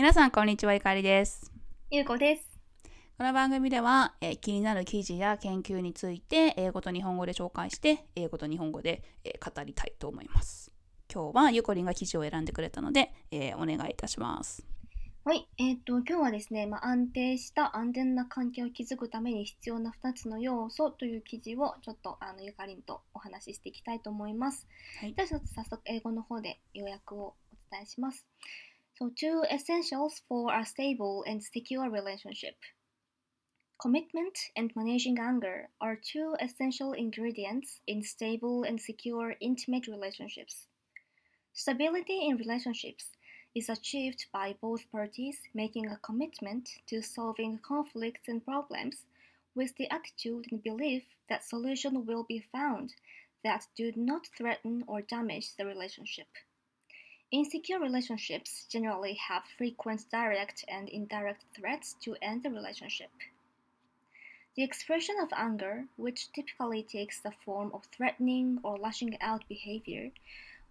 皆さん、こんにちは。ゆかりです。ゆうこです。この番組では、えー気になる記事や研究について、英語と日本語で紹介して、英語と日本語で、えー語りたいと思います。今日はゆこりんが記事を選んでくれたので、えーお願いいたします。はい、えっ、と、今日はですね、まあ、安定した安全な関係を築くために必要な2つの要素という記事をちょっとあのゆかりんとお話ししていきたいと思います。はいでは、ちょっと早速英語の方で要約をお伝えします。So, two essentials for a stable and secure relationship. Commitment and managing anger are two essential ingredients in stable and secure intimate relationships. Stability in relationships is achieved by both parties making a commitment to solving conflicts and problems with the attitude and belief that solution will be found that do not threaten or damage the relationship. Insecure relationships generally have frequent direct and indirect threats to end the relationship. The expression of anger, which typically takes the form of threatening or lashing out behavior,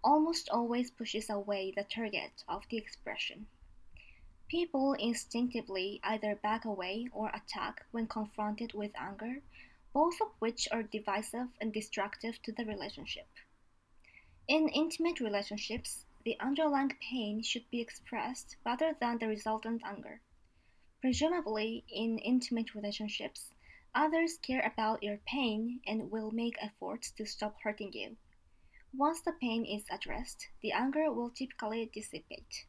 almost always pushes away the target of the expression. People instinctively either back away or attack when confronted with anger, both of which are divisive and destructive to the relationship. In intimate relationships, the underlying pain should be expressed rather than the resultant anger. Presumably, in intimate relationships, others care about your pain and will make efforts to stop hurting you. Once the pain is addressed, the anger will typically dissipate.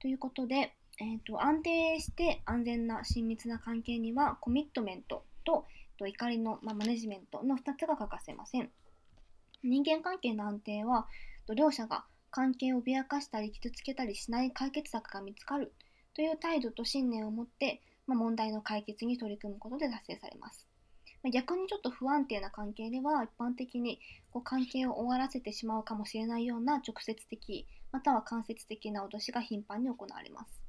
ということで、えーと、安定して安全な親密な関係にはコミットメントとと怒りの、まあ、マネジメントの2つが欠かせません。人間関係の安定は、と両者が 関係を脅かしたり傷つけたりしない解決策が見つかるという態度と信念を持って、まあ、問題の解決に取り組むことで達成されます。まあ逆にちょっと不安定な関係では一般的にこう関係を終わらせてしまうかもしれないような直接的または間接的な脅しが頻繁に行われます。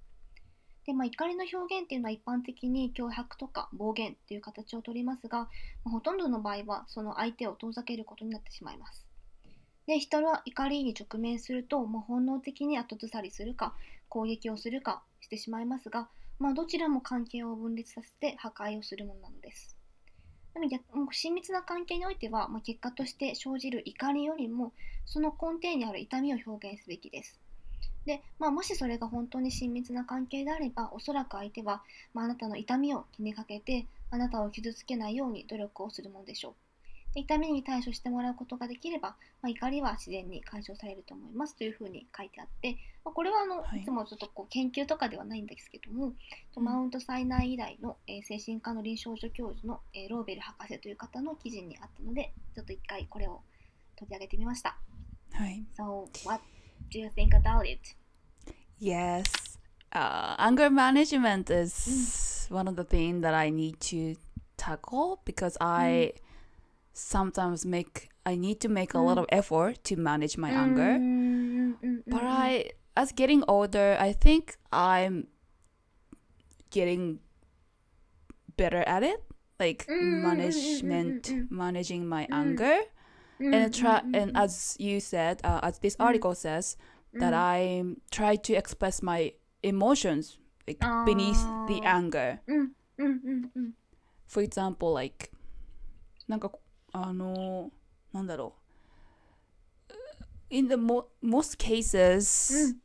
で、まあ、怒りの表現っていうのは一般的に脅迫とか暴言っていう形をとりますが、まあほとんどの場合はその相手を遠ざけることになってしまいます。で、人は怒りに直面すると、まあ、本能的に後ずさりするか攻撃をするかしてしまいますが、まあ、どちらも関係を分裂させて破壊をするものなのです。でも逆もう親密な関係においては、まあ、結果として生じる怒りよりもその根底にある痛みを表現すべきです。で、まあ、もしそれが本当に親密な関係であればおそらく相手は、まあ、あなたの痛みを気にかけてあなたを傷つけないように努力をするものでしょう。で痛みに対処してもらうことができれば、まあ、怒りは自然に解消されると思いますというふうに書いてあって、まあ、これはあの、はいい、つもちょっとこう研究とかではないんですけども、とマウントサイナー以来の、えー精神科の臨床助教授の、えーローベル博士という方の記事にあったので、ちょっと一回これを取り上げてみました。はい。So, what do you think about it? Yes. Uh, anger management is one of the things that I need to tackle because I sometimes make I need to make a lot of effort to manage my anger. But I as getting older, I think I'm getting better at it. Like Mm, mm, mm, mm, management mm, mm. managing my Mm. anger. and try and as you said uh, as this article says that i try to express my emotions like beneath the Ah. anger うんうんうんうん for example like なんか あのなんだろう in the mo- most cases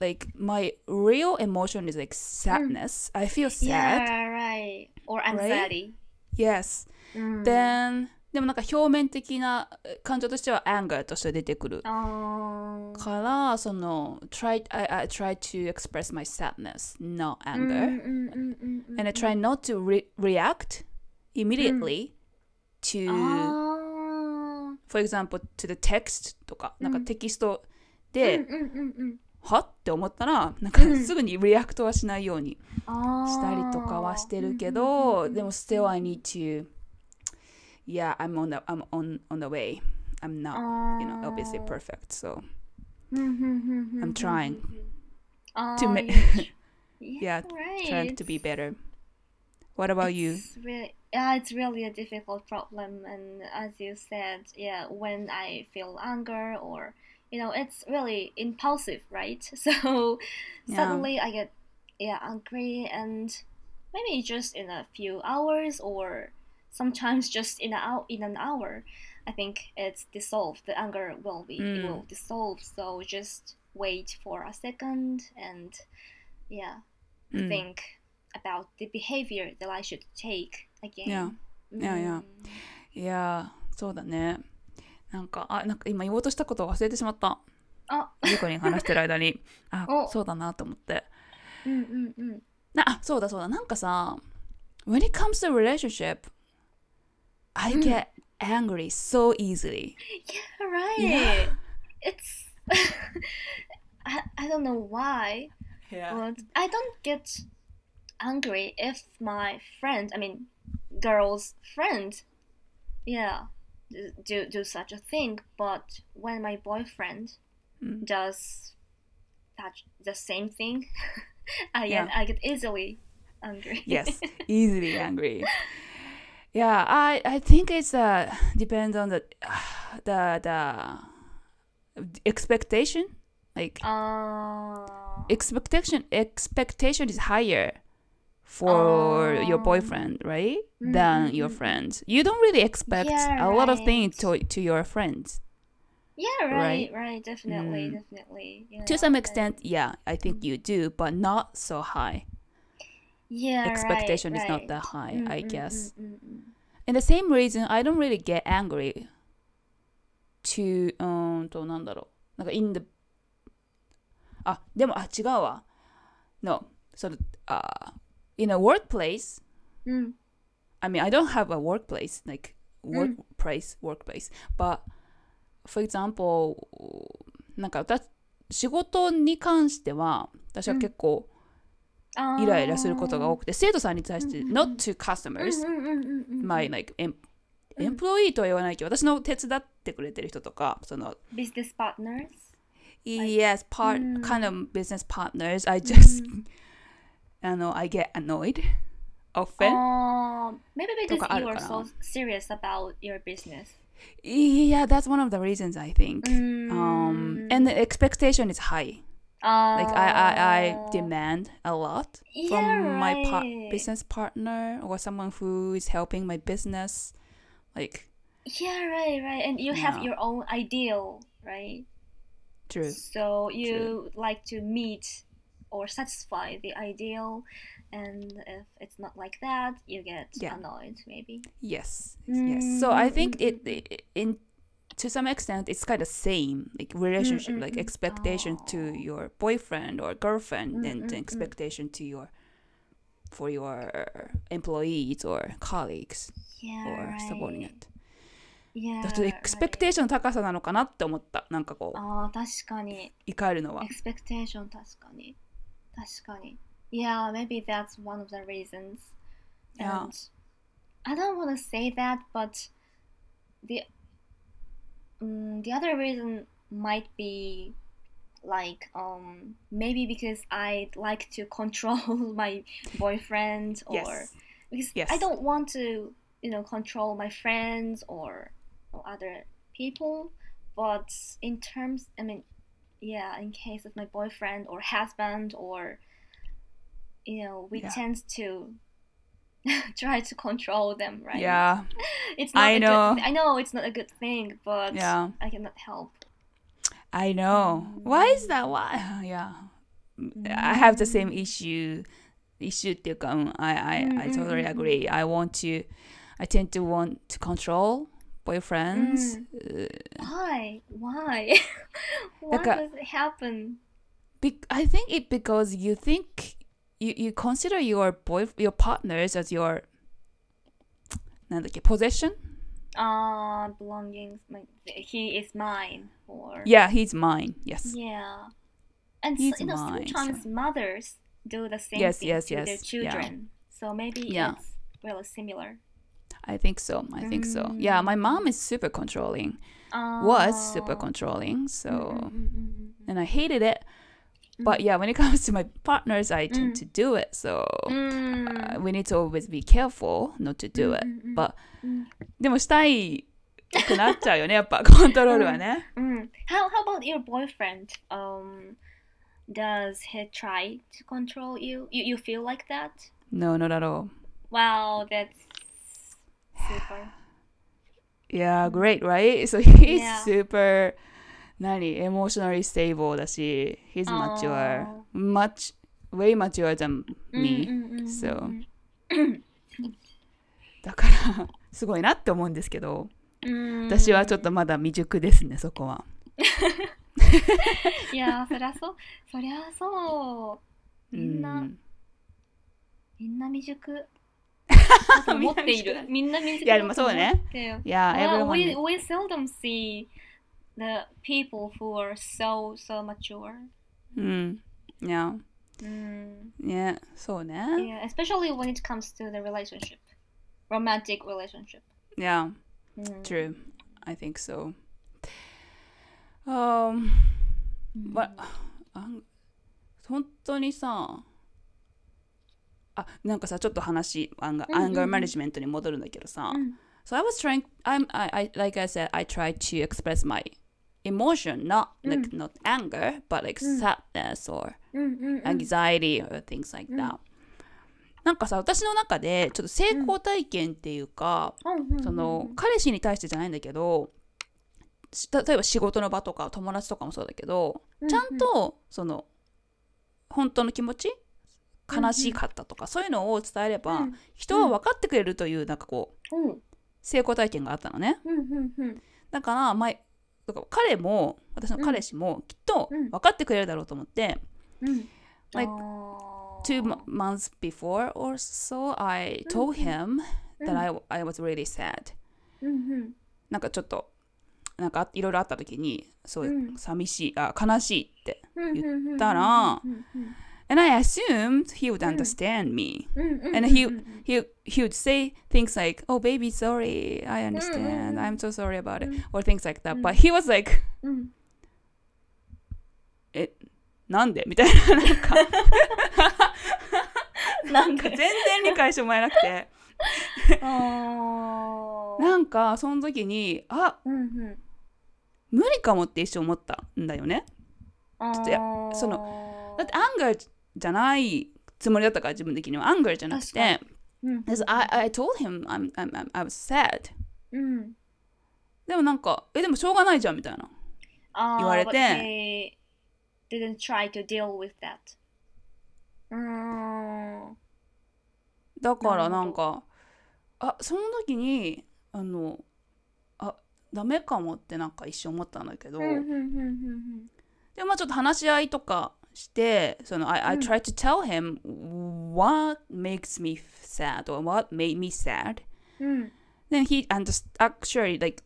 like my real emotion is like sadness i feel sad Yeah, right. Or anxiety. yes うん then でもなんか表面的な感情としては anger として出てくるあーからその try I, I try to express my sadness not うん anger うんうんうんうん and I try not to re- react immediately to, for example, to the text とか、なんかテキストで、はって思ったら、なんかすぐにリアクトはしないようにしたりとかはしてるけど、でも still I need to, yeah, I'm on the, I'm on, on the way. I'm not, you know, obviously perfect. So I'm trying to make, yeah, yeah right. trying to be better. What about you? Really yeah, it's really a difficult problem, and as you said, yeah, when I feel anger or you know, it's really impulsive, right? So Yeah. suddenly I get yeah angry and maybe just in a few hours or sometimes just in a in an hour i think it's dissolved the anger will be it Mm. will dissolve so just wait for a second and yeah うん think about the behavior that i should take again Yeah. Yeah, yeah. Mm. いやーそうだねなんかあなんか今言おうとしたことを忘れてしまったあリコに話してる間にあおそうだなと思ってうんうんうんなあそうだそうだなんかさ when it comes to relationship I うん get angry so easily Yeah, right. Yeah. It's I, I don't know why, but I don't get angry if my friend, I mean, girl's friend, yeah, do do such a thing. But when my boyfriend うん does that the same thing, I Yeah. get I get easily angry. yes easily angry yeah i i think it's uh depends on the the the expectation like Uh, expectation expectation is higher for your Oh. boyfriend right Mm, than mm, your mm, mm. friends you don't really expect Yeah, a lot of right. things to to your friends yeah, right, Right? right, definitely, Mm. definitely. Yeah, to some right. extent yeah i think you do but not so high yeah, expectation right, is not right. that high Mm, i mm, guess mm, mm, mm. And the same reason, I don't really get angry to, うーんと、なんだろう。なんか in the, あ、でも、あ、違うわ。No, so, uh, in a workplace, うん、I mean, I don't have a workplace, like, うん workplace, workplace, but, for example, なんか私、仕事に関しては、私は結構イライラすることが多くて、生徒さんに対して、not to customers, my like employee とは言わないけど私の手伝ってくれてる人とかその business partners yes part うん kind of business partners I just あの uh, I get annoyed often、oh, maybe because you are so serious about your business. Yeah that's one of the reasons I think. um and the mm. expectation is high. Like I, I, I oh. demand a lot yeah, from my right. par business partner or someone who is helping my business. Like yeah right right. And you yeah. have your own ideal right? True. So you true. like to meet or satisfy the ideal, and if it's not like that, you get Yeah. annoyed, maybe. Yes, yes. So I think Mm, it, it in to some extent it's kind of same like relationship, mm, like mm. expectation to Oh. your boyfriend or girlfriend, Mm, and mm, the mm. expectation to your for your employees or colleagues Yeah, or right. subordinate. Yeah. だとエクスペクテーションの高さなのかなって思った。なんかこうああ、確かに。怒るのは。 expectation 確かに 確かに yeah maybe that's one of the reasons Yeah. and I don't want to say that but the um, the other reason might be like um maybe because I like to control my boyfriend or Yes. because Yes. I don't want to you know control my friends or, or other people but in terms I mean yeah in case of my boyfriend or husband or you know we Yeah. tend to try to control them right Yeah, it's not I a know. good, I know it's not a good thing but yeah. I cannot help I know. Why is that? Why? Yeah. I have the same issue. Issue っていうか、うん I, I, I totally agree. I want to, I tend to want to control boyfriends. Mm. Uh, Why? Why? what does it happen? Be- I think it because you think you, you consider your boy your partners as your possession. Ah, uh, belongings. Like, he is mine, or yeah, he's mine. Yes. Yeah, and so, you know, mine, sometimes so. mothers do the same yes, thing yes, to yes. their children. Yeah. So maybe yeah. it's really similar. I think so. I think so. Yeah, my mom is super controlling. Was super Oh. controlling. So Mm, mm, mm, mm, and I hated it. But yeah, when it comes to my partners, I tend Mm. to do it. So mm. uh, we need to always be careful not to do it. Mm, mm, mm. But うんでもしたい くなっちゃうよね、やっぱコントロールはね。 Mm. How how about your boyfriend? Um, does he try to control you? You you feel like that? No, not at all. Wow, that's super. Yeah, great, right? So he's Yeah. super 何 emotionally stable だし he's mature Oh. much way mature than me、Mm, mm, mm, So mm, だからすごいなって思うんですけど mm. 私はちょっとまだ未熟ですねそこは。いやーそりゃそうそりゃそうみんな、うんみんな未熟 だと思っているみんな未熟いやでもそうねだと思ってよ Yeah, Well, everyone we, we seldom see the people who are so so mature うん。いや、 mm. ね、そうね。 yeah especially when it comes to the relationship romantic relationship Yeah, mm. true. I think so. Um, but あ本当にさ、 あ、なんかさ、ちょっと話、アンガうんうんうん。アンガーマネジメントに戻るんだけどさ、うん。So I was trying, I'm, I, I, like I said, I tried to express my emotion, not like not anger, but like sadness or うんうんうん anxiety or things like that. なんかさ、私の中でちょっと成功体験っていうか、うんうんその彼氏に対してじゃないんだけど、し例えば仕事の場とか友達とかもそうだけど、ちゃんとその本当の気持ち悲しかったとか、そういうのを伝えれば、うん。人は分かってくれるというなんかこううん。成功体験があったのね。うんうんうん。だから、まあ、だから彼も私の彼氏もきっとうん。分かってくれるだろうと思って、うん。Like, two mo- months before or so I told him that I, I was really sad. うんうんなんかちょっとなんかいろいろあった時にそううん。寂しいあ悲しいってうん。言ったらうんうん and I assumed he would understand me and he he he would say things like oh baby sorry I understand I'm so sorry about it or things like that but he was like うんえなんでみたいななんかなんか全然理解してもらえなくてなんかその時にあうんうん無理かもって一瞬思ったんだよねあっとやーそのだって anger じゃないつもりだったから自分的には。 anger じゃなく確てうん。I, I told him I'm, I'm, I'm, I was sad. うん。でもなんかえでもしょうがないじゃんみたいな。言われて。didn't try to deal with that. うーん。だからなんかあその時にあのあダメかもってなんか一瞬思ったんだけど、でもまあちょっと話し合いとかしてその I, I うん tried to tell him what makes me sad or what made me sad うん then he understood actually like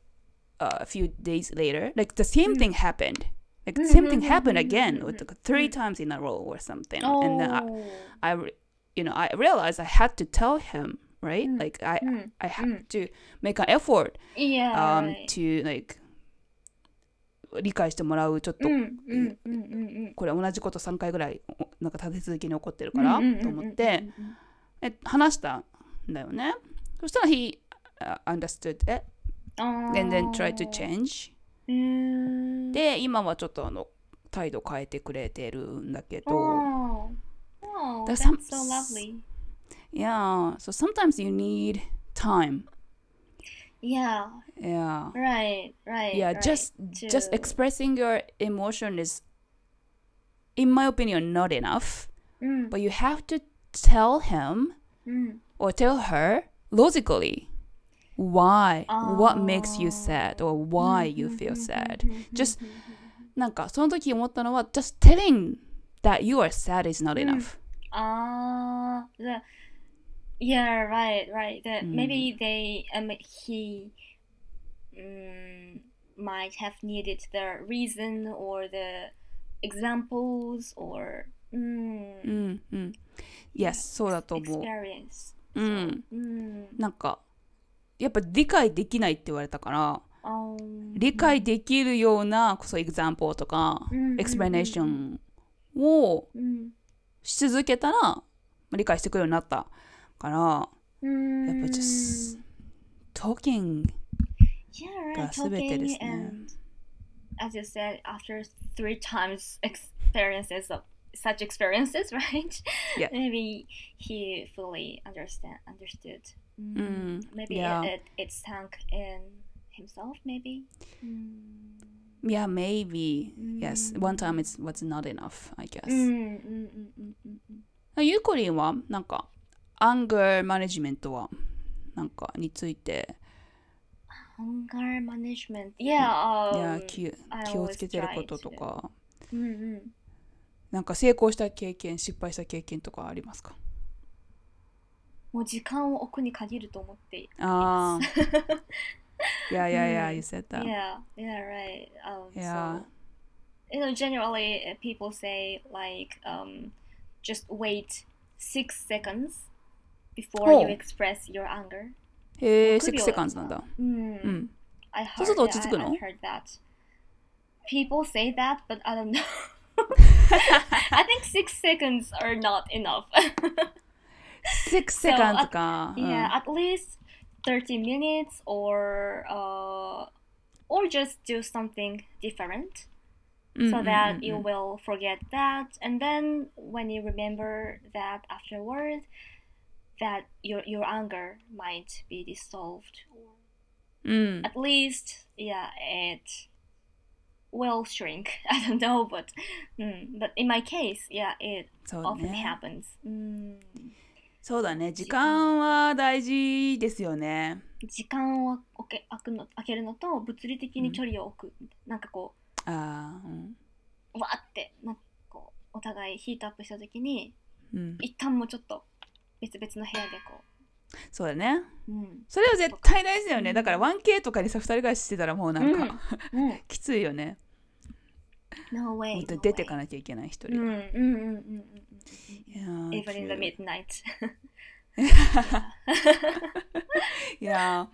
uh, a few days later like the same thing happened like the same thing happened again with like three times in a row or something and then I, おー I re- you know I realized I had to tell him right like I うん I had to make an effort Yeah um right. to like 理解してもらうちょっとこれ同じこと3回ぐらいおなんか立て続けに起こってるからと思ってえ話したんだよね？そしたら he uh, understood it and then tried to change で今はちょっとあの態度変えてくれてるんだけど Oh, oh, that's so lovely. yeah so sometimes you need time Yeah, yeah right, right. yeah right. just to- just expressing your emotion is in my opinion not enough うん、 but you have to tell him うん、 or tell her logically why what makes you Ah. sad or why you feel sad うん just なんかその時思ったのは just telling that you are sad is not enough あー the yeah right right that うん maybe they um he um, might have needed the reason or the examples or うんうんうん yes そうだと思う experience うんうんなんかやっぱ理解できないって言われたからあー理解できるようなそう example とか explanation をうんし続けたらまあ理解してくれるようになったからうんやっぱ just talking Yeah, が right. 全てです Talking ね。 and as you said, after three times experiences of such experiences, right? Yeah. Maybe he fully understand understood. Mm, maybe yeah. it, it sank in himself. Maybe. Mm. Yeah, maybe. Yes. Mm. One time it was not enough, I guess. うんうんうんうんうんうんゆうこりんはなんか アングルマネジメントはなんかについて。アングルマネジメント yeah,、um, いや気、気をつけてることとか。なんか成功した経験、失敗した経験とかありますか？もう時間を奥に限ると思って。ああ。いやいやいや、言ってた。いや、いや、right。いや。Generally, people say, like,、um, just wait six seconds. before you Oh. express your anger. へえ、6六秒 seconds なんだ。うん。うん。 I そうする heard, と落ち着く I, の I've heard that. People say that, but I don't know. I think six seconds are not enough. 6 seconds か。うん yeah, at least 30 minutes or uh, or just do something different うんうん so うん that you うん will forget that and then when you remember that afterward That your your anger might be dissolved ん。at least yeah it will shrink i don't know but mm, but in my case yeah it often ね。happens mm. そうだね。時間は大事ですよね。時間を置け開くの開けるのと物理的に距離を置く、なんかこああ、うん。うわーってなんかこうお互いヒートアップした時にうん。一旦もうちょっと別々の部屋でこそうだね。ううんそれは絶対大事だよね。だから 1K とかにさ、2人暮らししてたらもうなんか、うん きついよね。No も way 出てかなきゃいけない一人。うんうんうんうんいやー Even in the midnight Yeah.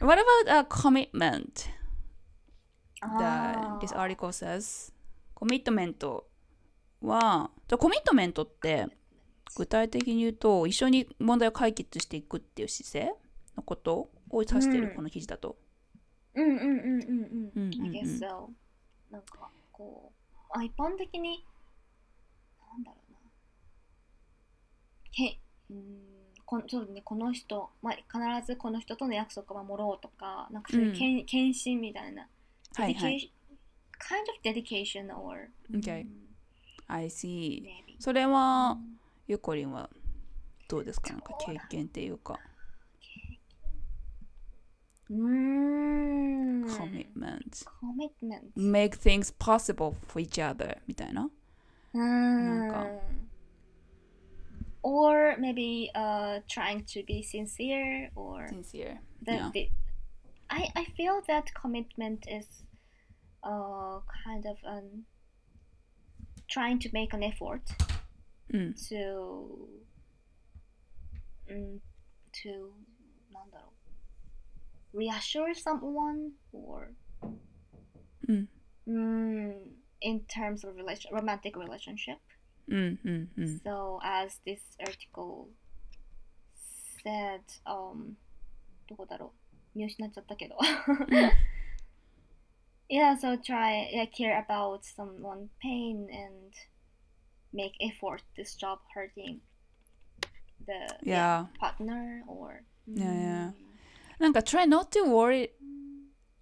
What about a commitment? あ The, ー this article says コミットメントはじゃあコミットメントって具体的に言うと一緒に問題を解決していくっていう姿勢のことを指してる、この記事だと。うんうんうんうんうん。うんうんうん、I guess so. なんかこう、まあ、一般的になんだろうな。けうんこそうね、この人、まあ、必ずこの人との約束を守ろうとか、なんかそういうけん、うん、みたいな。はいはい。Kind of dedication or. Okay.、I see. それは、うんゆこりんはどうですかなんか経験っていうか、うーん commitment commitment make things possible for each other みたいな。うーなんかん or maybe uh trying to be sincere or sincere the, Yeah. the I, I feel that commitment is uh kind of um trying to make an effort うん。 to um, to なんだろう reassure someone or うん。 mm, in terms of relation romantic relationship うんうんうん。 So, as this article said, um, どこだろう見失っちゃったけど。yeah, so try, yeah, care about someone's pain and make effort to stop hurting the Yeah. partner or. Yeah, yeah. なんか try not to worry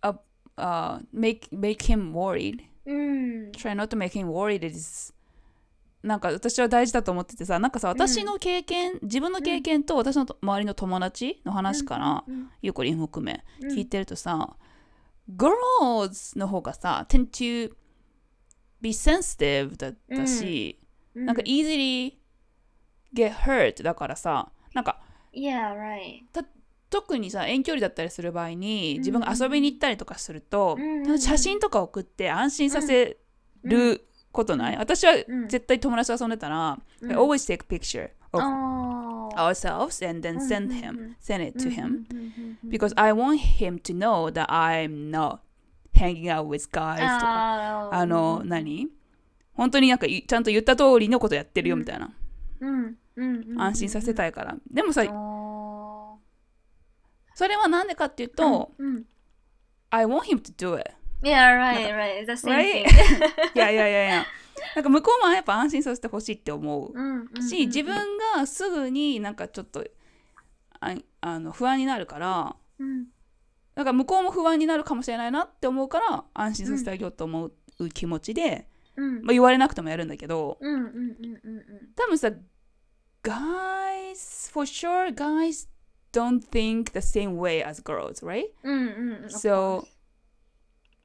uh, uh, make, make him worried うん。try not to make him worried is なんか私は大事だと思っててさなんかさ私の経験、自分の経験と私のと周りの友達の話から、うんゆうこりん含めうん聞いてるとさ、girls の方がさ tend to be sensitive だったし、うんなんか easily get hurt だからさなんか Yeah, right. 特にさ遠距離だったりする場合に自分が遊びに行ったりとかすると、うん写真とか送って安心させることない、私はうん絶対友達と遊んでたら、うん I always take picture of ourselves and then うん send him ん send it to うん him because I want him to know that I'm not hanging out with guys とかあの何本当になんかいちゃんと言った通りのことやってるよみたいな、うん。うん。うん。うん。安心させたいから。でもさあそれはなんでかっていうと、ーうん。I want him to do it. Yeah, right, right. The same Right? thing. いやいやいやいやなんか向こうもやっぱ安心させてほしいって思ううん。うん。うん。し自分がすぐになんかちょっとああの不安になるからうん。だから向こうも不安になるかもしれないなって思うから安心させてあげようと思う気持ちで、うん。まあ、言われなくてもやるんだけどうんうんうんうんうん。多分さ guys for sure guys don't think the same way as girls right? うんうんうん So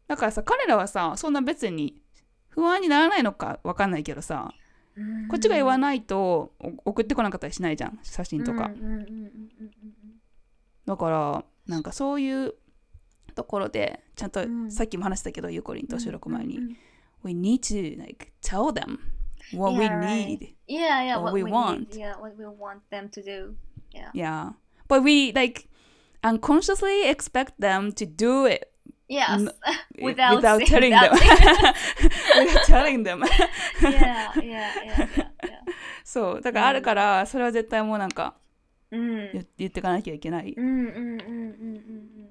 だからさ彼らはさそんな別に不安にならないのかわかんないけどさこっちが言わいないとお送ってこなかったりしないじゃん写真とか、うんうんうんうんうんだからなんかそういうところでちゃんと、うん。さっきも話したけどゆうこりんと収録前に、うんうん We need to like tell them what we Yeah, right. need Yeah, yeah, What what we we want. need. Yeah, what we want them to do. Yeah. yeah but we like unconsciously expect them to do it Yes. Without without telling them without telling them yeah, yeah, yeah, yeah, yeah. そうだからあるからそれは絶対もうなんかうん言言っていかなきゃいけないうんうんうんうんうん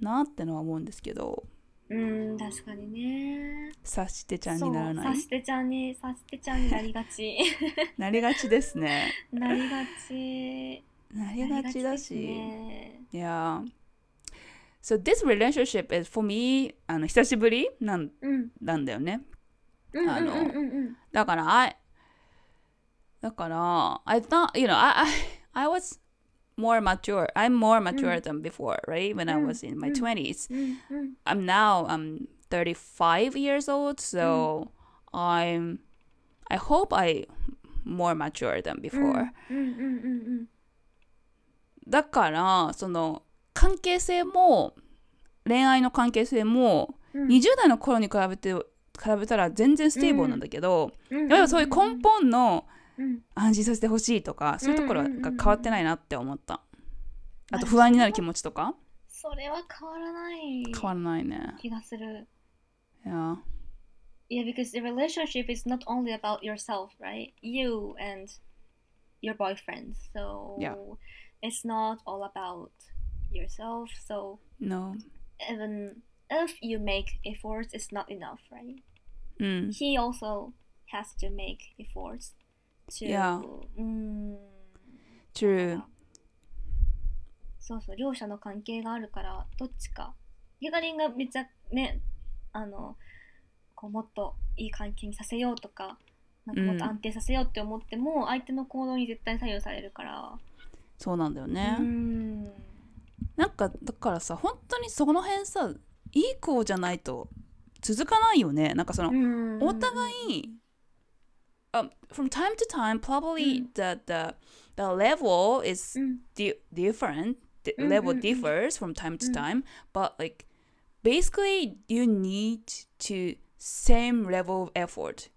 なってのは思うんですけどうんうん確かにね。察してちゃんにならない？さしてちゃんにさしてちゃんになりがち。なりがちですね。なりがち。なりがちだし、ね。Yeah. So this relationship is for me あの久しぶりなんうんなんだよね。うん。あのうんうんうん。だから I だから I thought you know I I, I was more mature. I'm more mature than before, right? When I was in my 20s. うんうん I'm now I'm 35 years old, so I'm I hope I more mature than うん before. だからその関係性も恋愛の関係性もうん20代の頃に比べて比べたら全然 stable なんだけど、うんやっぱそういう根本のうん安心させてほしいとかそういうところが変わってないなって思ったあとまあ不安になる気持ちとかそれは変わらない変わらないね気がするいや Yeah, because the relationship is not only about yourself, right? You and your boyfriend. So Yeah. it's not all about yourself. So no even if you make efforts, it's not enough, right? うん He also has to make efforts. Yeah. うん。true そうそう、両者の関係があるから、どっちか。ギガリンがめっちゃね、あの、こうもっといい関係にさせようとか、なんかもっと安定させようって思っても、相手の行動に絶対左右されるから。そうなんだよね、うん。なんかだからさ本当にその辺さいい子じゃないと続かないよねなんかその、うんお互い、um, from time to time, probably mm. the, the the level is mm. di different. The mm -hmm. level mm, mm. differs from time to mm. time, but like basically, you need to same level of effort.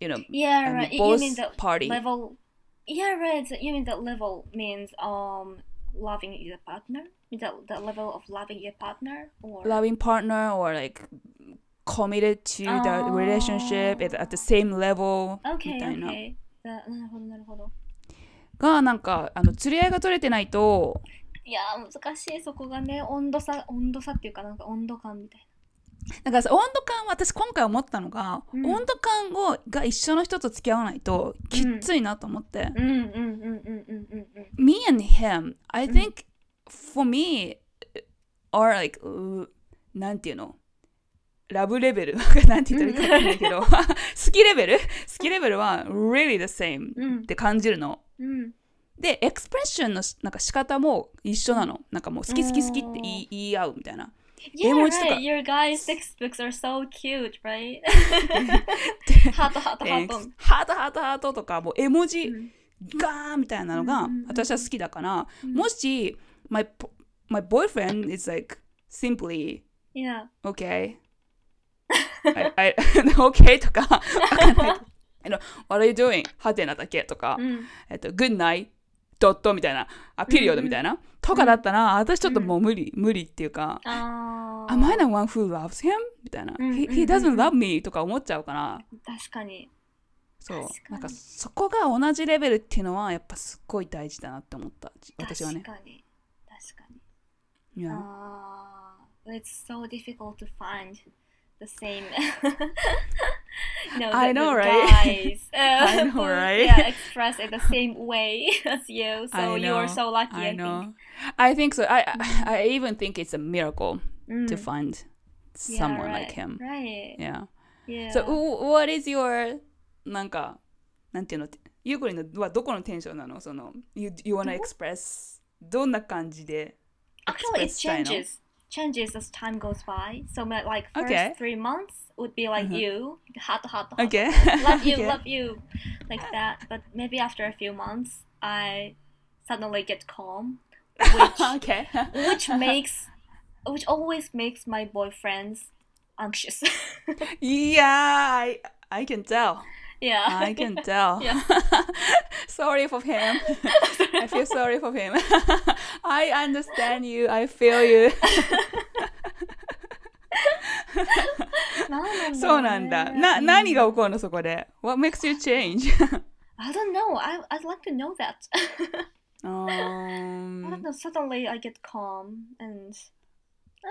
You know, yeah, right. Both you mean the party level. Yeah, right. You mean that level means um loving your partner? That the level of loving your partner or loving partner or like committed to the Oh. relationship at, the same level Okay, みたいな.ななるほどなるほど。がなんかあの釣り合いが取れてないといやー難しいそこがね温度差温度差っていうかなんか温度感みたいなんかさ温度感は私今回思ったのが、うん温度感をが一緒の人と付き合わないときっついなと思って、な。うんうんうんうんうんうんうん。me and him I うん think for me are like うなんていうの？ラブレベル。なんて言ったらいいかわかんないけど。好きレベル？好きレベルは really the same うん。って感じるの。うん。でエクスプレッションのしなんか仕方も一緒なの。なんかもう好き好き好きって言い言い合うみたいな。Yeah, か。right. Your guys' textbooks are so cute, right? ハートハートハート。ハートハートハートとかもう絵文字うん。ガーンみたいなのが私は好きだから、うん。もし my, my boyfriend is like simply Yeah. okay I, I, okay とかわかんない you know, what are you doing? はてなだけとか、うん。えっと good night ドットみたいなあピリオドみたいな、とかだったら私ちょっともう無理、無理っていうか Am I the one who loves him? みたいな、うんうん he, he doesn't love me とか思っちゃうから。確かに。そう。なんかそこが同じレベルっていうのはやっぱすっごい大事だなって思った。私はね。確かに。確かに。いや。あ it's so difficult to find the same. you know, I the- know, the right? Guys, uh, I know, who, right? Yeah, express it the same way as you. So I you are know, so lucky. I, I know. I think so. I, Mm. I I even think it's a miracle think. to Mm. find Yeah, someone right, like him. Right. Yeah. Yeah. So w- what is your なんかなんていうのゆうこりんのはどこのテンションなのその you you wanna express どんな感じで Actually, it express したいの changes. Changes as time goes by. So my- like first Okay. three months would be like Mhm. you, hot, hot, hot. Okay. Love you, Okay. love you, like that. But maybe after a few months, I suddenly get calm, which okay. which makes which always makes my boyfriends anxious. yeah, I I can tell. yeah. I can tell. Yeah. sorry for him. I feel sorry for him. I understand you. I feel you. そうなんだ。な、何が起こるのそこで ?What makes you change? I don't know. I I'd like to know that. I don't um, know. Suddenly I get calm and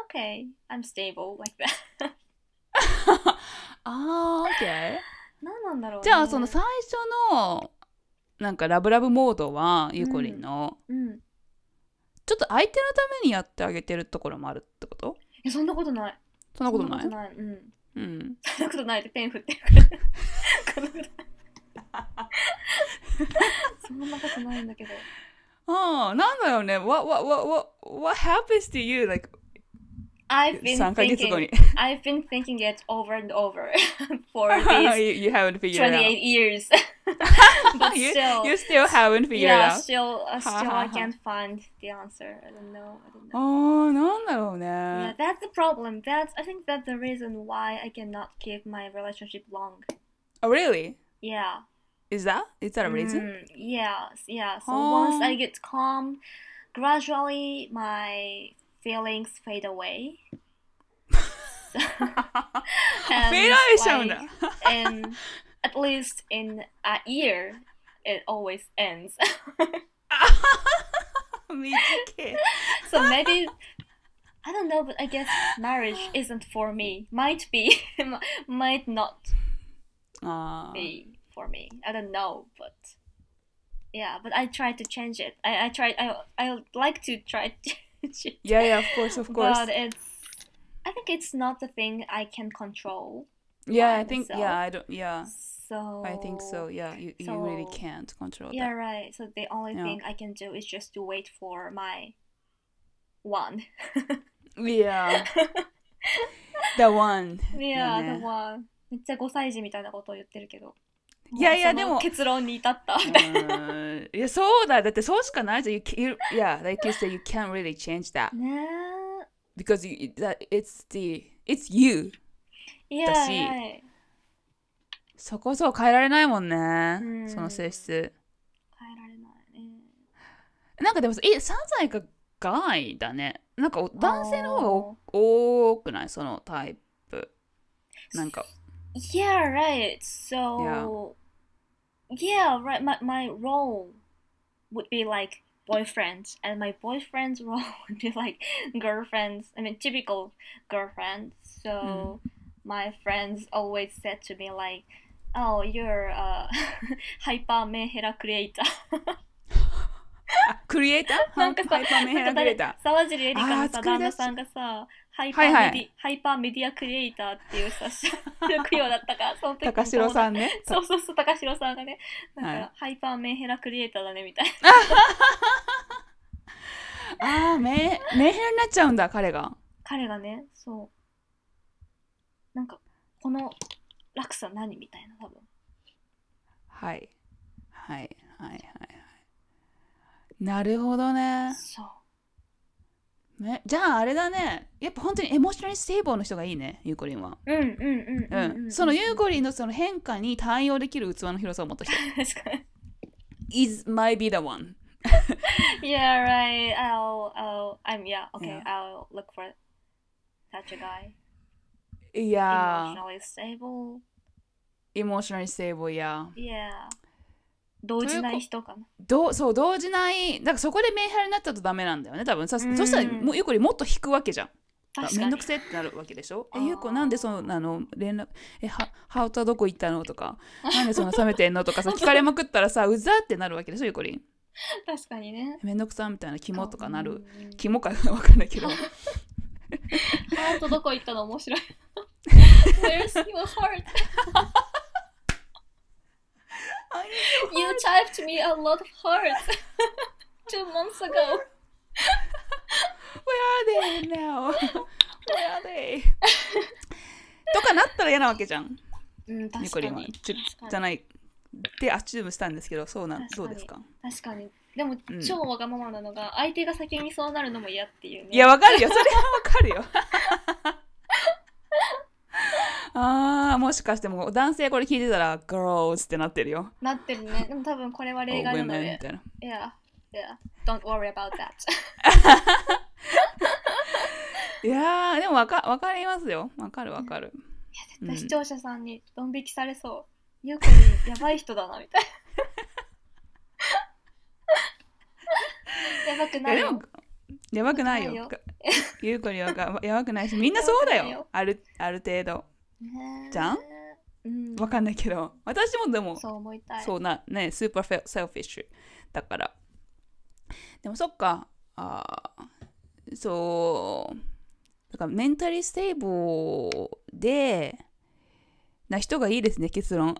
okay, I'm stable like that. あー、OK。 何なんだろう、ね、じゃあ、その最初の、なんかラブラブモードは、ゆうこりんの、うん。ちょっと相手のためにやってあげてるところもあるってこと？いやそんなことない。そんなことない？そんなことない。うん。うん。そんなことないってペン振ってるから。そんなことそんなことないんだけど。ああ、なんだよね。What, what, what, what, what happens to you? Like, I've been thinking, I've been thinking it over and over for these you, you, haven't figured 28 out. years. but you, still, you still haven't figured yeah, out. Yeah, still, uh, still I can't find the answer. I don't know. I don't know. Oh, no, no, no. Yeah, that's the problem. That's I think that's the reason why I cannot keep my relationship long. Oh, really? Yeah. Is that is that a reason? Mm, yeah, yeah. So oh. once I oh. get calm, gradually my feelings fade away. and, why, and at least in a year, it always ends. so maybe I don't know, but I guess marriage isn't for me. Might be, might not uh. be for me. I don't know, but yeah, but I try to change it. I I try. I I like to try. To change it. Yeah, yeah, of course, of course. But it's. I think it's not the thing I can control. Yeah, I by think, myself. yeah, I don't, yeah. So I think so. Yeah, you, you really so- can't control Yeah, that. right. So the only Yeah. thing I can do is just to wait for my one. Yeah. The one. yeah, だね the one. めっちゃ5歳児みたいなことを言ってるけど。 いやいやでも結論に至ったいや、そうだ。だってそうしかないじゃん。You, you, yeah, like you said, you can't really change that ね because you, that it's the, it's you. え。いや、だしはいそこそう変えられないもんねう。んその性質。変えられないね。なんかでも、it sounds like a guy だね。なんかお男性の方がお多くない？そのタイプ。なんか。Yeah, right. So, yeah, right. My my role would be like boyfriend, and my boyfriend's role would be like girlfriends. I mean, typical girlfriend. So mm. my friends always said to me like, "Oh, you're uh, a hyper mehera creator." クリエイターなんかさ、なんか誰、沢尻エリカのさ、旦那さんがさ、ハイパーメディ、はいはいハイパーメディアクリエイターっていうさ職業だったから そのー。時高城さんんね。そうそうそう高城さんがねなんか、はいハイパーメンヘラクリエイターだねみたいな ああ、メンメンヘラになっちゃうんだ、彼が。彼がねそうなんかこの落差何みたいな多分はい。はい。はい。はい。はい。なるほどね。そうねじゃああれだね。やっぱ本当にエモーショナルステーブルの人がいいね、ゆうこりんは。うんうんうん。そのゆうこりんのその変化に対応できる器の広さを持った人。確かに is might be the one. Yeah right I'll I'll I'm yeah okay Yeah. I'll look for such a guy いや emotionally stable ー、エモーショナルステーブルや。Yeah 動じない人かな。どうそう動じないだからそこでメンヘラになっちゃうとダメなんだよね多分。さ、うん。そしたらもうゆうこりんもっと引くわけじゃん。確かに。めんどくせえってなるわけでしょ？えゆうこなんでそのあの連絡えはハウトはどこ行ったのとかなんでそんな冷めてんのとかさ聞かれまくったらさうざってなるわけでしょゆうこりん。確かにね。めんどくさみたいな肝とかなる。うん。肝かわかんないけど。ハートどこ行ったの面白い。Where's your heart? You typed me a lot of hearts two months ago. Where are they now? Where are they? とかなったら嫌なわけじゃんうん、確かに。じゃないってアチュームしたんですけどそうなんどうですか確かに。でも、うん超わがままなのが、相手が先にそうなるのも嫌っていうね。いやわかるよそれはわかるよあーもしかしてもう男性これ聞いてたら girls ってなってるよなってるね。でも多分これは例外なので。たいな Yeah, yeah. Don't worry about that. いやーでもわかわかりますよわかるわかる、絶対うん視聴者さんにドン引きされそう。ゆうこりんやばい人だなみたいな。やばくないよいやばくないよゆうこりはがやばくないしみんなそうだよよあるある程度じゃん？うん。わかんないけど私もでもそう思いたい。そうなね super selfish だからでもそっかあーそうだからメンタリーステーブルでな人がいいですね結論うん。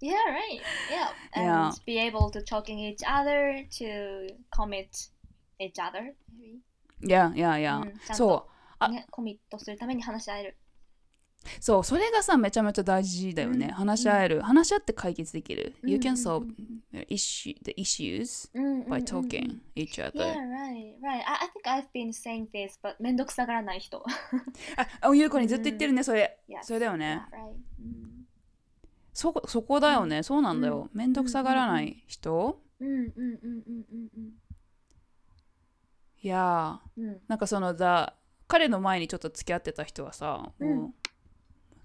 Yeah, right. Yeah. Yeah. And be able to talking each other to commit each other. Maybe. いやいやいや、うんそうあね、コミットするために話し合える。そうそれがさめちゃめちゃ大事だよね、うん。話し合える、話し合って解決できる、うん。You can うん。solve issue, the issues うん。うんうん。うん。by talking each other、Yeah, right, right. I, I think I've been saying this, but めんどくさがらない人。ああゆうこにずっと言ってるねそれ。Yes. それだよね。Yeah, right. うんそこそこだよね、そうなんだよ、めんどくさがらない人、うんうんうんうんうんいやうん。なんかそのだ彼の前にちょっと付き合ってた人はさ、うん。もう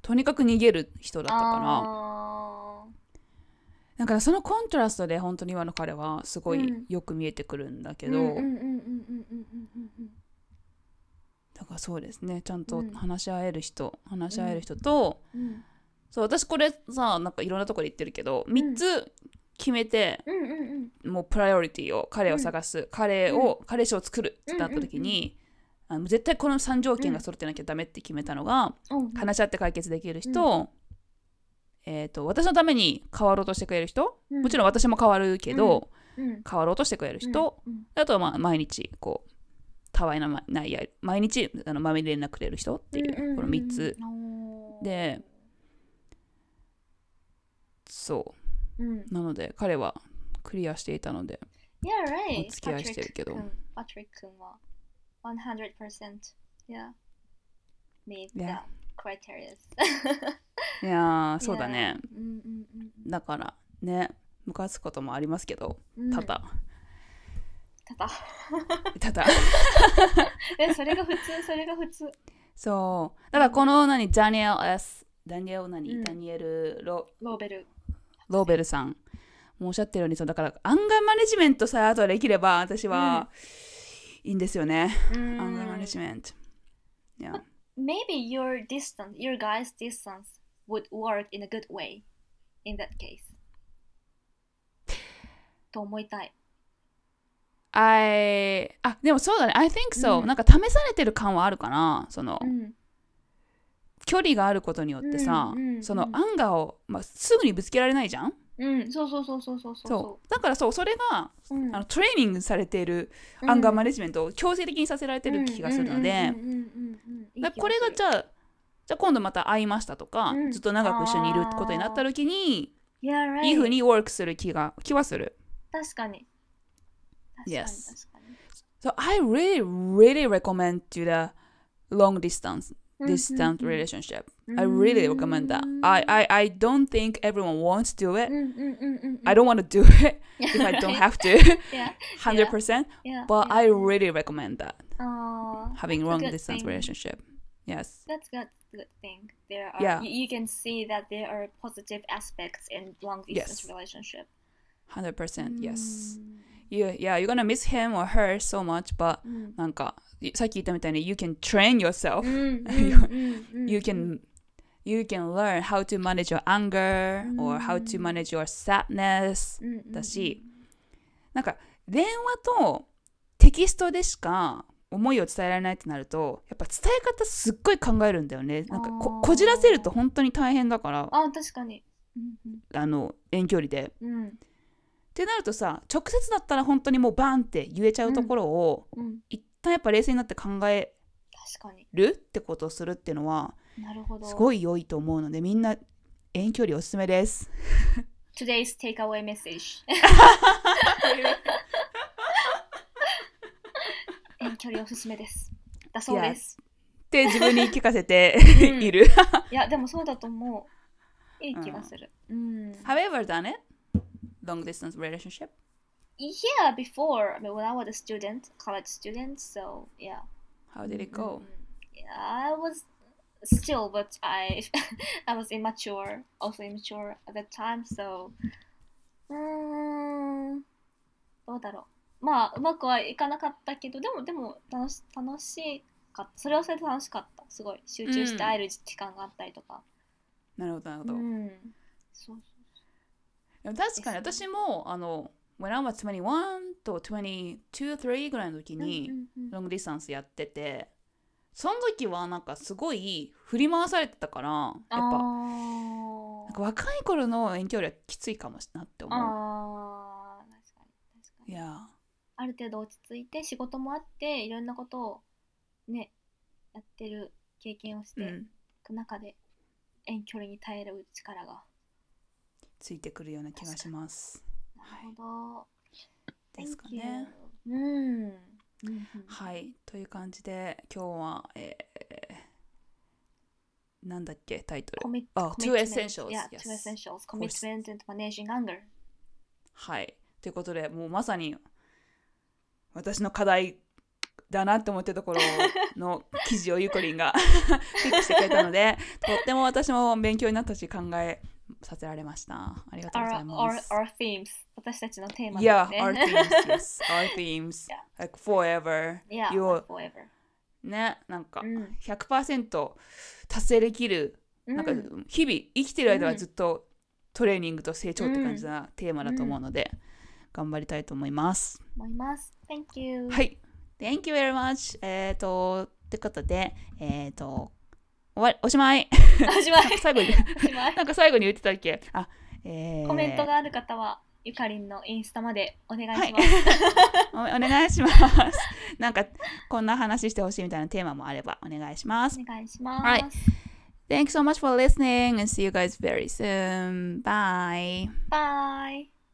とにかく逃げる人だったから。だからそのコントラストで本当に今の彼はすごいよく見えてくるんだけど。だからそうですね。ちゃんと話し合える人、うん、話し合える人と、うん、そう私これさなんかいろんなとこで言ってるけど3つ決めて、うん、もうプライオリティを彼を探す、彼を彼氏を作るってなった時に、あの絶対この3条件が揃ってなきゃダメって決めたのが、うん。話し合って解決できる人、えー、と私のために変わろうとしてくれる人、うん。もちろん私も変わるけど、うん。変わろうとしてくれる人、うん。あとはまあ毎日こうたわいなまないや毎日あのまめに連絡くれる人っていう、この3つ。うんでそう。ん。うなので彼はクリアしていたので Yeah, right. お付き合いしてるけど。パトリック君は100% Yeah. Meet the Yeah. criteria. いやーそうだね Yeah. うんうんうんだからねムカつくこともありますけどうんただ、ただ。ただ え、それが普通、それが普通。そうだからこの何ダニエル S ダニエル何、うんダニエルロローベル。ローベルさんもおっしゃってるようにそうだからアンガーマネジメントさえあとはできれば私は、いいんですよね、アンガーマネジメント。いや Maybe your distance, your guy's distance would work in a good way in that case. と思いたい。I あでもそうだね。I think so、うん。なんか試されてる感はあるかな。その、うん。距離があることによってさ、うんうん。そのアンガーを、まあ、すぐにぶつけられないじゃん？うん、そうそうそうそうそうそう。そうだからそうそれが、うんあのトレーニングされているアンガーマネジメントを強制的にさせられてる気がするので、これがじゃゃあじゃあ今度また会いましたとか、うんずっと長く一緒にいることになった時に、いい風にワークする気が気はする。確かに。確かに Yes 確かに So I really, really recommend to the long distance distant mm-hmm. relationship mm-hmm. i really recommend that I, mm-hmm. I i don't think everyone wants to do it mm-hmm. i don't want to do it if i don't have to yeah 100% yeah. but yeah. i really recommend that oh, having long distance thing. relationship yes that's good good thing there are yeah. you, you can see that there are positive aspects in long distance yes. relationship 100% mm. yes you, yeah, you're gonna miss him or her so much, but うんなんかさっき言ったみたいに you can train yourself、you can you can learn how to manage your anger or how to manage your sadness だし、なんか電話とテキストでしか思いを伝えられないってなるとやっぱ伝え方すっごい考えるんだよねなんかこじらせると本当に大変だからあ確かにうんあの遠距離で。うんうんってなるとさ直接だったら本当にもうバンって言えちゃうところを、うん。一旦やっぱ冷静になって考えるってことをするっていうのはなるほど。すごい良いと思うのでみんな遠距離おすすめです。Today's takeaway message 遠距離おすすめです。だそうです。って自分に聞かせてうん。いる。いやでもそうだと思う。いい気がする。うん。Have you ever done it? Long distance relationship? Yeah, before, I mean, when I was a student, college student, so yeah. How did it go? Mm, Yeah, I was still, but I I was immature, also immature at that time, so うーんどうだろう。まあ、うまくはいかなかったけど、でも、でも楽し楽しかった。それはそれで楽しかった。すごい。集中して会える時間があったりとか。なるほどなるほど。うん。そうでも確かに私もあの When I was 21と22、3ぐらいの時。にロングディスタンスやっててその時はなんかすごい振り回されてたからやっぱあなんか若い頃の遠距離はきついかもしれなってー思う。あー、確かに。確かに。いやある程度落ち着いて仕事もあっていろんなことをねやってる経験をして中で遠距離に耐える力がついてくるような気がします。なるほど、ですかね。うん。はい。という感じで今日は、えー、なんだっけタイトル。あ Two Essentials Yeah, yes two essentials. Commitment and managing anger. はい。ということでもうまさに私の課題だなって思ってるところの記事をゆこりんが ピックしてくれたのでとっても私も勉強になったし考えさせられましたありがとうござ Our, い our, ます our themes. 私たちのテーマ Yeah, です our ね。themes, yes, our themes, Yeah. like forever. yeah, Your- forever. ね、なんかうん100%達成できるなんかうん日々生きてる間はうんずっとトレーニングと成長って感じなテーマだと思うので、頑張りたいと思います。思います。Thank you. はい。Thank you very much. えっ、と、ってことで、えっ、と、終わり、おしまい。おしまい。最後に。なんか最後に言ってたっけ？あ、えー、コメントがある方はゆかりんのインスタまでお願いします。おお願いします。なんか、こんな話してほしいみたいなテーマもあればお願いします。お願いします。はい Thanks so much for listening and see you guys very soon. Bye. Bye.